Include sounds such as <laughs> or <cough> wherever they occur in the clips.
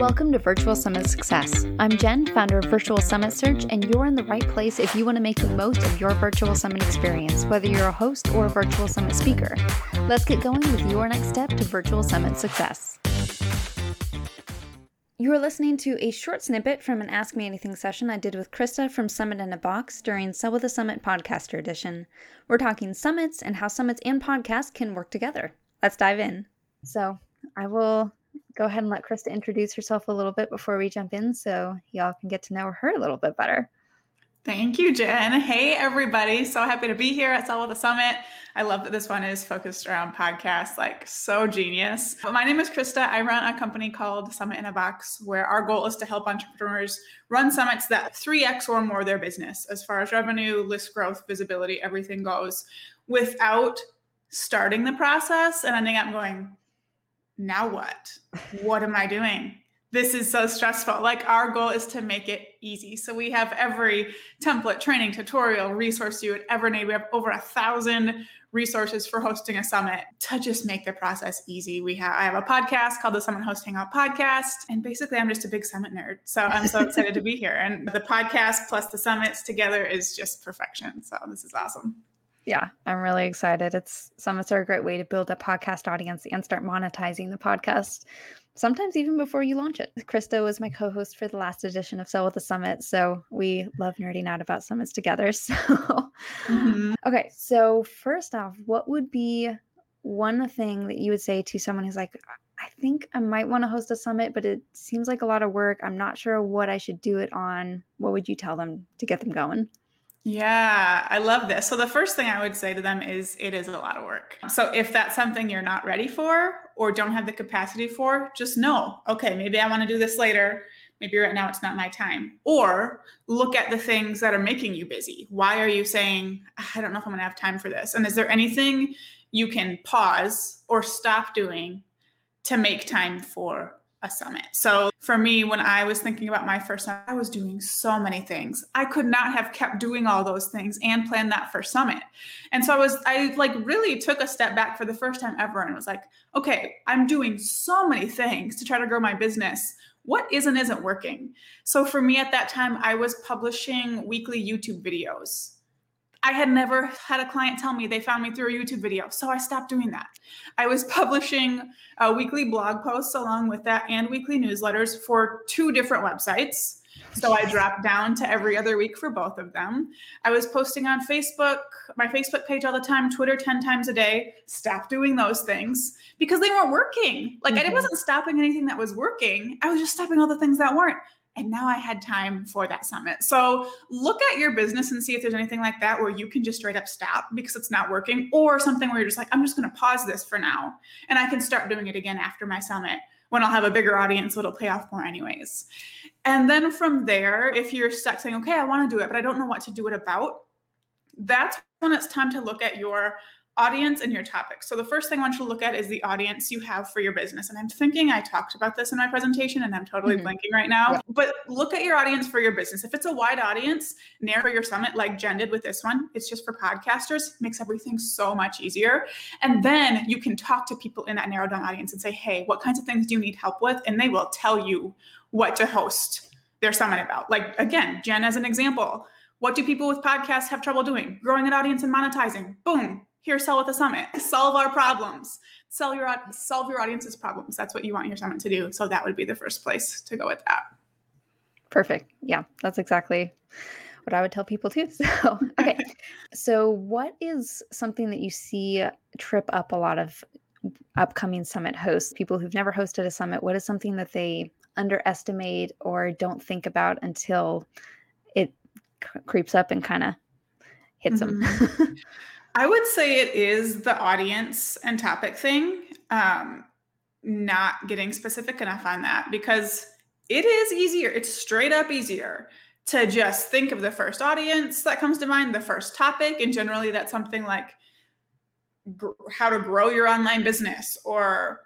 Welcome to Virtual Summit Success. I'm Jen, founder of Virtual Summit Search, and you're in the right place if you want to make the most of your virtual summit experience, whether you're a host or a virtual summit speaker. Let's get going with your next step to virtual summit success. You are listening to a short snippet from an Ask Me Anything session I did with Krista from Summit in a Box during Sell with a Summit Podcaster Edition. We're talking summits and how summits and podcasts can work together. Let's dive in. So, I will go ahead and let Krista introduce herself a little bit before we jump in so y'all can get to know her a little bit better. Thank you, Jen. Hey, everybody. So happy to be here at Sell with a Summit. I love that this one is focused around podcasts, like so genius. But My name is Krista. I run a company called Summit in a Box, where our goal is to help entrepreneurs run summits that 3x or more their business as far as revenue, list growth, visibility, everything goes without starting the process and ending up going, now what? What am I doing? this is so stressful. Like our goal is to make it easy. So we have every template, training, tutorial, resource you would ever need. We have over a thousand resources for hosting a summit to just make the process easy. We have I have a podcast called the Summit Host Hangout Podcast, and basically I'm just a big summit nerd. So I'm so excited to be here. And the podcast plus the summits together is just perfection. So this is awesome. Yeah, I'm really excited. It's summits are a great way to build a podcast audience and start monetizing the podcast sometimes even before you launch it. Krista was my co host for the last edition of Sell with the Summit. So we love nerding out about summits together. <laughs> So, mm-hmm. okay. So, first off, what would be one thing that you would say to someone who's like, I think I might want to host a summit, but it seems like a lot of work. I'm not sure what I should do it on. What would you tell them to get them going? Yeah, I love this. So, the first thing I would say to them is it is a lot of work. So, if that's something you're not ready for or don't have the capacity for, just know, okay, maybe I want to do this later. Maybe right now it's not my time. Or look at the things that are making you busy. Why are you saying, ah, I don't know if I'm going to have time for this? And is there anything you can pause or stop doing to make time for a summit. So for me, when I was thinking about my first summit, I was doing so many things. I could not have kept doing all those things and planned that first summit. And so I was, I like really took a step back for the first time ever and was like, okay, I'm doing so many things to try to grow my business. What is and isn't working? So for me at that time, I was publishing weekly YouTube videos I had never had a client tell me they found me through a YouTube video. So I stopped doing that. I was <laughs> publishing uh, weekly blog posts along with that and weekly newsletters for two different websites. So I <laughs> dropped down to every other week for both of them. I was posting on Facebook, my Facebook page all the time, Twitter 10 times a day. Stopped doing those things because they weren't working. Like mm-hmm. I wasn't stopping anything that was working. I was just stopping all the things that weren't and now I had time for that summit. So look at your business and see if there's anything like that where you can just straight up stop because it's not working, or something where you're just like, I'm just going to pause this for now and I can start doing it again after my summit when I'll have a bigger audience, so it'll pay off more anyways. And then from there, if you're stuck saying, okay, I want to do it, but I don't know what to do it about, that's when it's time to look at your audience and your topic. So the first thing I want you to look at is the audience you have for your business. And I'm thinking I talked about this in my presentation and I'm totally mm-hmm. blanking right now. Yeah. But look at your audience for your business. If it's a wide audience, narrow your summit like Jen did with this one. It's just for podcasters, makes everything so much easier. And then you can talk to people in that narrowed down audience and say, hey, what kinds of things do you need help with? And they will tell you what to host their summit about. Like again, Jen as an example. What do people with podcasts have trouble doing? Growing an audience and monetizing. Boom, here sell with a summit. Solve our problems. Sell your solve your audience's problems. That's what you want your summit to do. So that would be the first place to go with that. Perfect. Yeah that's exactly what i would tell people too. <laughs> So okay. <laughs> So what is something that you see trip up a lot of upcoming summit hosts? People who've never hosted a summit what is something that they underestimate or don't think about until creeps up and kind of hits mm-hmm. them <laughs> I would say it is the audience and topic thing, um, not getting specific enough on that because it is easier. It's straight up easier to just think of the first audience that comes to mind, the first topic. And generally, that's something like gr- how to grow your online business or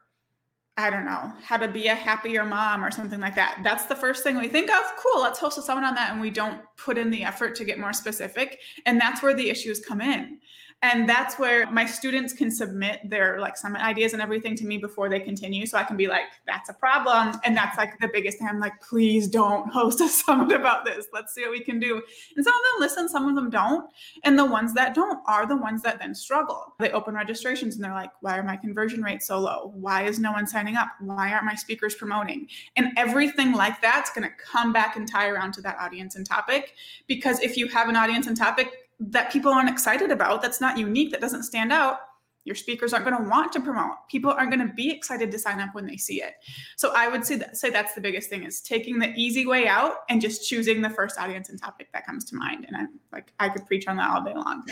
I don't know, how to be a happier mom or something like that. That's the first thing we think of. Cool, let's host a summit on that. And we don't put in the effort to get more specific. And that's where the issues come in. And that's where my students can submit their like summit ideas and everything to me before they continue. So I can be like, that's a problem. And that's like the biggest thing. I'm like, please don't host a <laughs> summit about this. Let's see what we can do. And some of them listen, some of them don't. And the ones that don't are the ones that then struggle. They open registrations and they're like, why are my conversion rates so low? Why is no one signing up? Why aren't my speakers promoting? And everything like that's going to come back and tie around to that audience and topic. Because if you have an audience and topic that people aren't excited about, that's not unique, that doesn't stand out, your speakers aren't going to want to promote. People aren't going to be excited to sign up when they see it. So I would say that, say that's the biggest thing is taking the easy way out and just choosing the first audience and topic that comes to mind. And I'm like, I could preach on that all day long.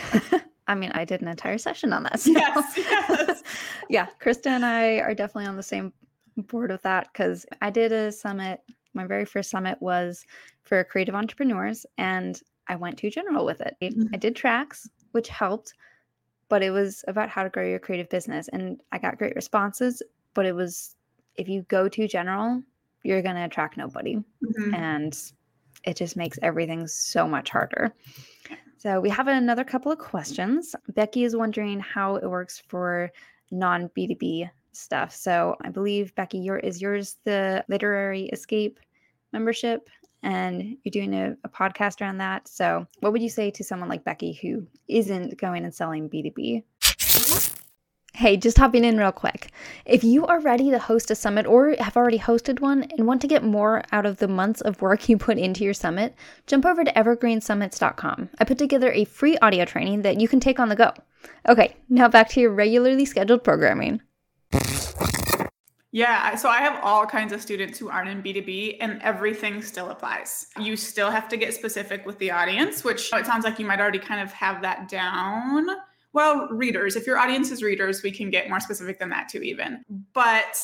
<laughs> I mean, I did an entire session on that. So. Yes, yes. <laughs> yeah, Krista and I are definitely on the same board with that because I did a summit. My very first summit was for creative entrepreneurs, and I went too general with it. Mhm. I did tracks, which helped, but it was about how to grow your creative business. And I got great responses, but it was if you go too general, you're going to attract nobody. Mhm. And it just makes everything so much harder. So we have another couple of questions. Becky is wondering how it works for non B2B stuff. So I believe Becky, your is yours the Literary Escape membership, and you're doing a, a podcast around that. So what would you say to someone like Becky who isn't going and selling B2B? Hey, just hopping in real quick. If you are ready to host a summit or have already hosted one and want to get more out of the months of work <laughs> you put into your summit, jump over to evergreensummits.com. I put together a free audio training that you can take on the go. Okay, now back to your regularly scheduled programming. Yeah, so I have all kinds of students who aren't in B2B and everything still applies. You still have to get specific with the audience, which it sounds like you might already kind of have that down. Well, readers, if your audience is readers, we can get more specific than that too, even. But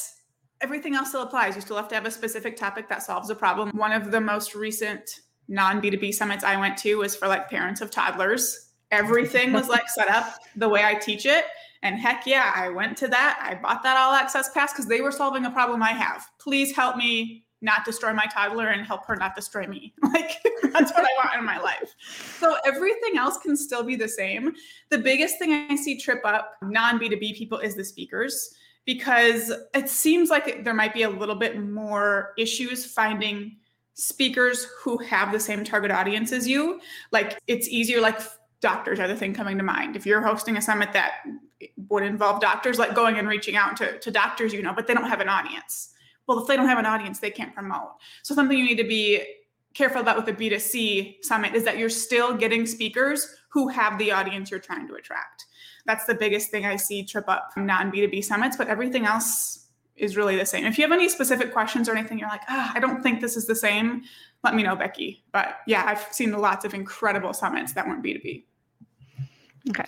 everything else still applies. You still have to have a specific topic that solves a problem. One of the most recent non B2B summits I went to was for like parents of toddlers. Everything was like set up the way I teach it. And heck yeah, I went to that. I bought that all access pass because they were solving a problem I have. Please help me not destroy my toddler and help her not destroy me. <laughs> Like that's what I want in my life. So everything else can still be the same. The biggest thing I see trip up non B2B people is the speakers because it seems like there might be a little bit more issues finding speakers who have the same target audience as you. Like it's easier like doctors are the thing coming to mind. If you're hosting a summit that would involve doctors, like going and reaching out to, to doctors, you know, but they don't have an audience. Well, if they don't have an audience, they can't promote. So something you need to be careful about with the B2C summit is that you're still getting speakers who have the audience you're trying to attract. That's the biggest thing I see trip up non B2B summits, but everything else is really the same. If you have any specific questions or anything, you're like, ah, I don't think this is the same, let me know, Becky. But yeah, I've seen lots of incredible summits that weren't B2B. Okay.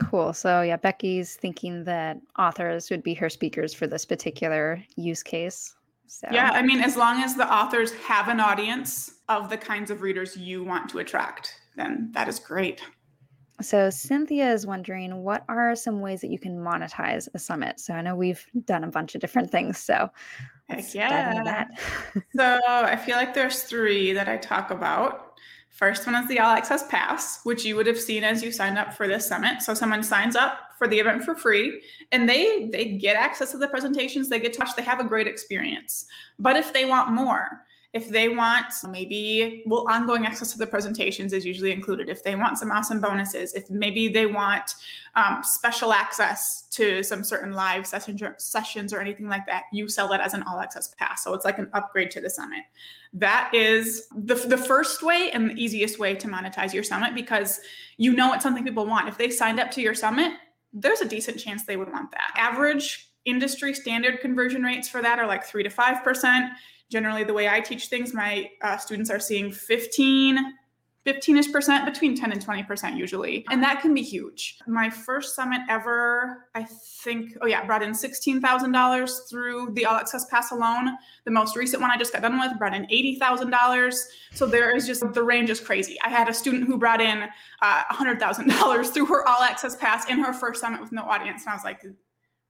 Cool. So yeah, Becky's thinking that authors would be her speakers for this particular use case. So Yeah, I mean, as long as the authors have an audience of the kinds of readers you want to attract, then that is great. So Cynthia is wondering what are some ways that you can monetize a summit? So I know we've done a bunch of different things. So Heck let's dive into yeah. So I feel like there's three that I talk about. First one is the All Access Pass, which you would have seen as you signed up for this summit. So someone signs up for the event for free, and they they get access to the presentations, they get to watch, they have a great experience. But if they want more, if they want maybe well ongoing access to the presentations is usually included. If they want some awesome bonuses if maybe they want um, special access to some certain live sessions or, sessions or anything like that you sell that as an all access pass. So it's like an upgrade to the summit. That is the, the first way and the easiest way to monetize your summit because you know it's something people want. If they signed up to your summit there's a decent chance they would want that. Average industry standard conversion rates for that are like 3 to 5% generally the way i teach things my uh, students are seeing 15 15ish percent between 10 and 20 percent usually. And that can be huge. My first summit ever i think oh yeah brought in $16000 through the all access pass alone. The most recent one i just got done with brought in $80000 so there is just the range is crazy. I had a student who brought in uh, $100000 through her all access pass in her first summit with no audience. And i was like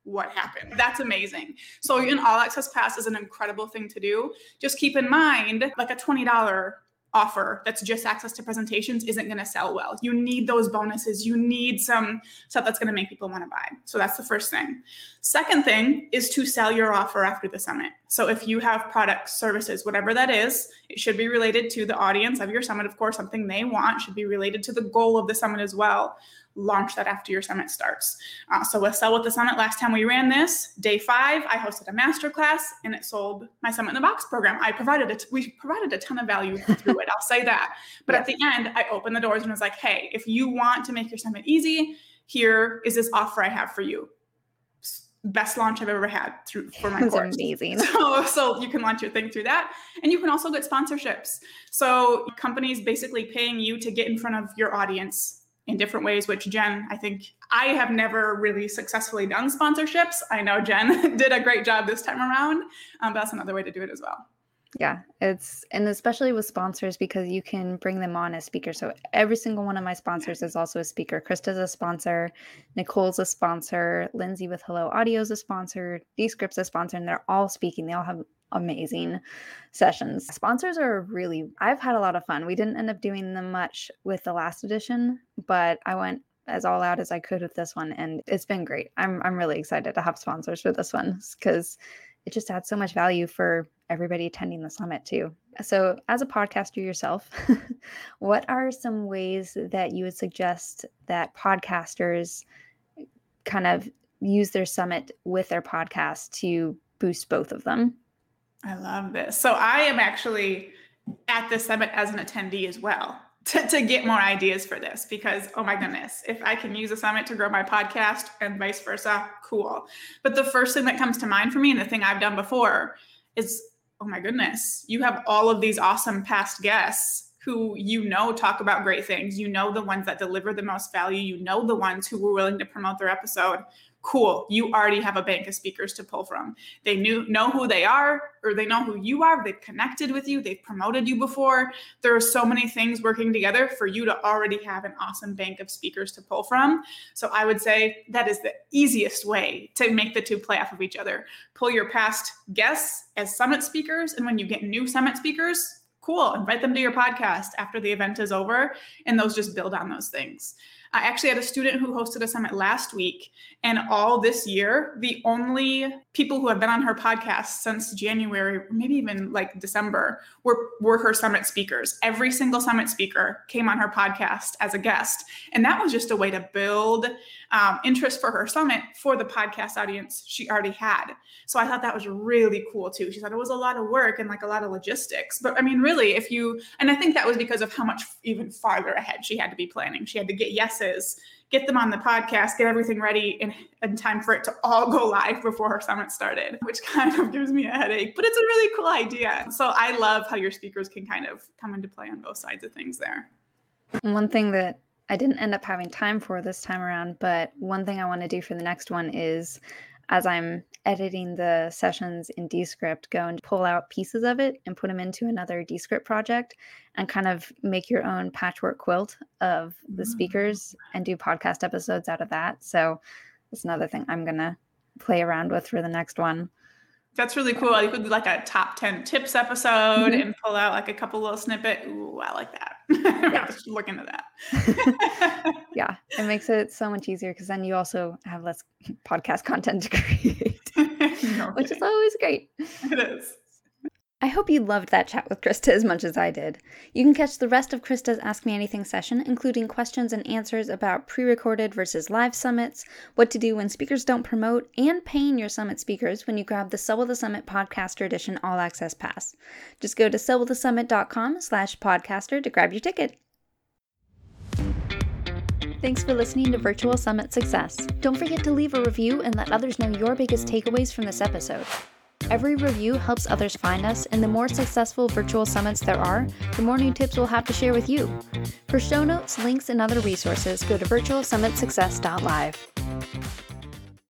what happened. That's amazing. So an all access pass is an incredible thing to do. Just keep in mind, like a $20 offer that's just access to presentations isn't going to sell well. You need those bonuses. You need some stuff that's going to make people want to buy. So that's the first thing. Second thing is to sell your offer after the summit. So if you have products, services, whatever that is, it should be related to the audience of your summit. Of course, something they want should be related to the goal of the summit as well launch that after your summit starts. Uh, so with Sell with the Summit, last time we ran this, day five, I hosted a masterclass and it sold my Summit in the Box program. I provided it, we provided a ton of value through it. I'll say that. But at the end, I opened the doors and was like, hey, if you want to make your summit easy, here is this offer I have for you best launch I've ever had through for my That's course. amazing. <laughs> So, so you can launch your thing through that, and you can also get sponsorships. So companies basically paying you to get in front of your audience in different ways, which Jen, I think I have never really successfully done sponsorships. I know Jen <laughs> did a great job this time around, um, but that's another way to do it as well. Yeah, it's and especially with sponsors because you can bring them on as speakers. So every single one of my sponsors is also a speaker. Krista's a sponsor, Nicole's a sponsor, Lindsay with Hello Audio is a sponsor, Descript's a sponsor, and they're all speaking. They all have amazing sessions. Sponsors are really, I've had a lot of fun. We didn't end up doing them much with the last edition, but I went as all out as I could with this one and it's been great. I'm I'm really excited to have sponsors for this one cuz it just adds so much value for everybody attending the summit too. So, as a podcaster yourself, <laughs> what are some ways that you would suggest that podcasters kind of use their summit with their podcast to boost both of them? I love this. So I am actually at the summit as an attendee as well <laughs> to, to get more ideas for this because, oh my goodness, if I can use a summit to grow my podcast and vice versa, cool. But the first thing that comes to mind for me and the thing I've done before is, oh my goodness, you have all of these awesome past guests who you know talk about great things. You know the ones that deliver the most value. You know the ones who were willing to promote their episode cool you already have a bank of speakers to pull from. They knew know who they are or they know who you are. They've connected with you. They've promoted you before. There are so many things working together for you to already have an awesome bank of speakers to pull from. So i would say that is the easiest way to make the two play off of each other. Pull your past guests as summit speakers and when you get new summit speakers cool invite them to your podcast after the event is over and those just build on those things I actually had a student who hosted a summit last week, and all this year, the only people who have been on her podcast since January, maybe even like December, were, were her summit speakers. Every single summit speaker came on her podcast as a guest. And that was just a way to build um, interest for her summit for the podcast audience she already had. So I thought that was really cool too. She said it was a lot of work and like a lot of logistics. But I mean, really, if you, and I think that was because of how much even farther ahead she had to be planning. She had to get get them on the podcast, get everything ready in, in time for it to all go live before our summit started, which kind of gives me a headache, but it's a really cool idea. So I love how your speakers can kind of come into play on both sides of things there. One thing that I didn't end up having time for this time around, but one thing I want to do for the next one is as I'm editing the sessions in Descript, go and pull out pieces of it and put them into another Descript project and kind of make your own patchwork quilt of the speakers and do podcast episodes out of that. So that's another thing I'm going to play around with for the next one. That's really cool. You could do like a top 10 tips episode mm-hmm. and pull out like a couple little snippet. Ooh, I like that. <laughs> Yeah. Look into that. <laughs> yeah. <laughs> It makes it so much easier because then you also have less podcast content to create, no which is always great. It is. I hope you loved that chat with Krista as much as I did. You can catch the rest of Krista's Ask Me Anything session, including questions and answers about pre recorded versus live summits, what to do when speakers don't promote, and paying your summit speakers when you grab the Sell with the Summit Podcaster Edition All Access Pass. Just go to sellwiththesummit.com slash podcaster to grab your ticket. Thanks for listening to Virtual Summit Success. Don't forget to leave a review and let others know your biggest takeaways from this episode. Every review helps others find us, and the more successful virtual summits there are, the more new tips we'll have to share with you. For show notes, links, and other resources, go to virtualsummitsuccess.live.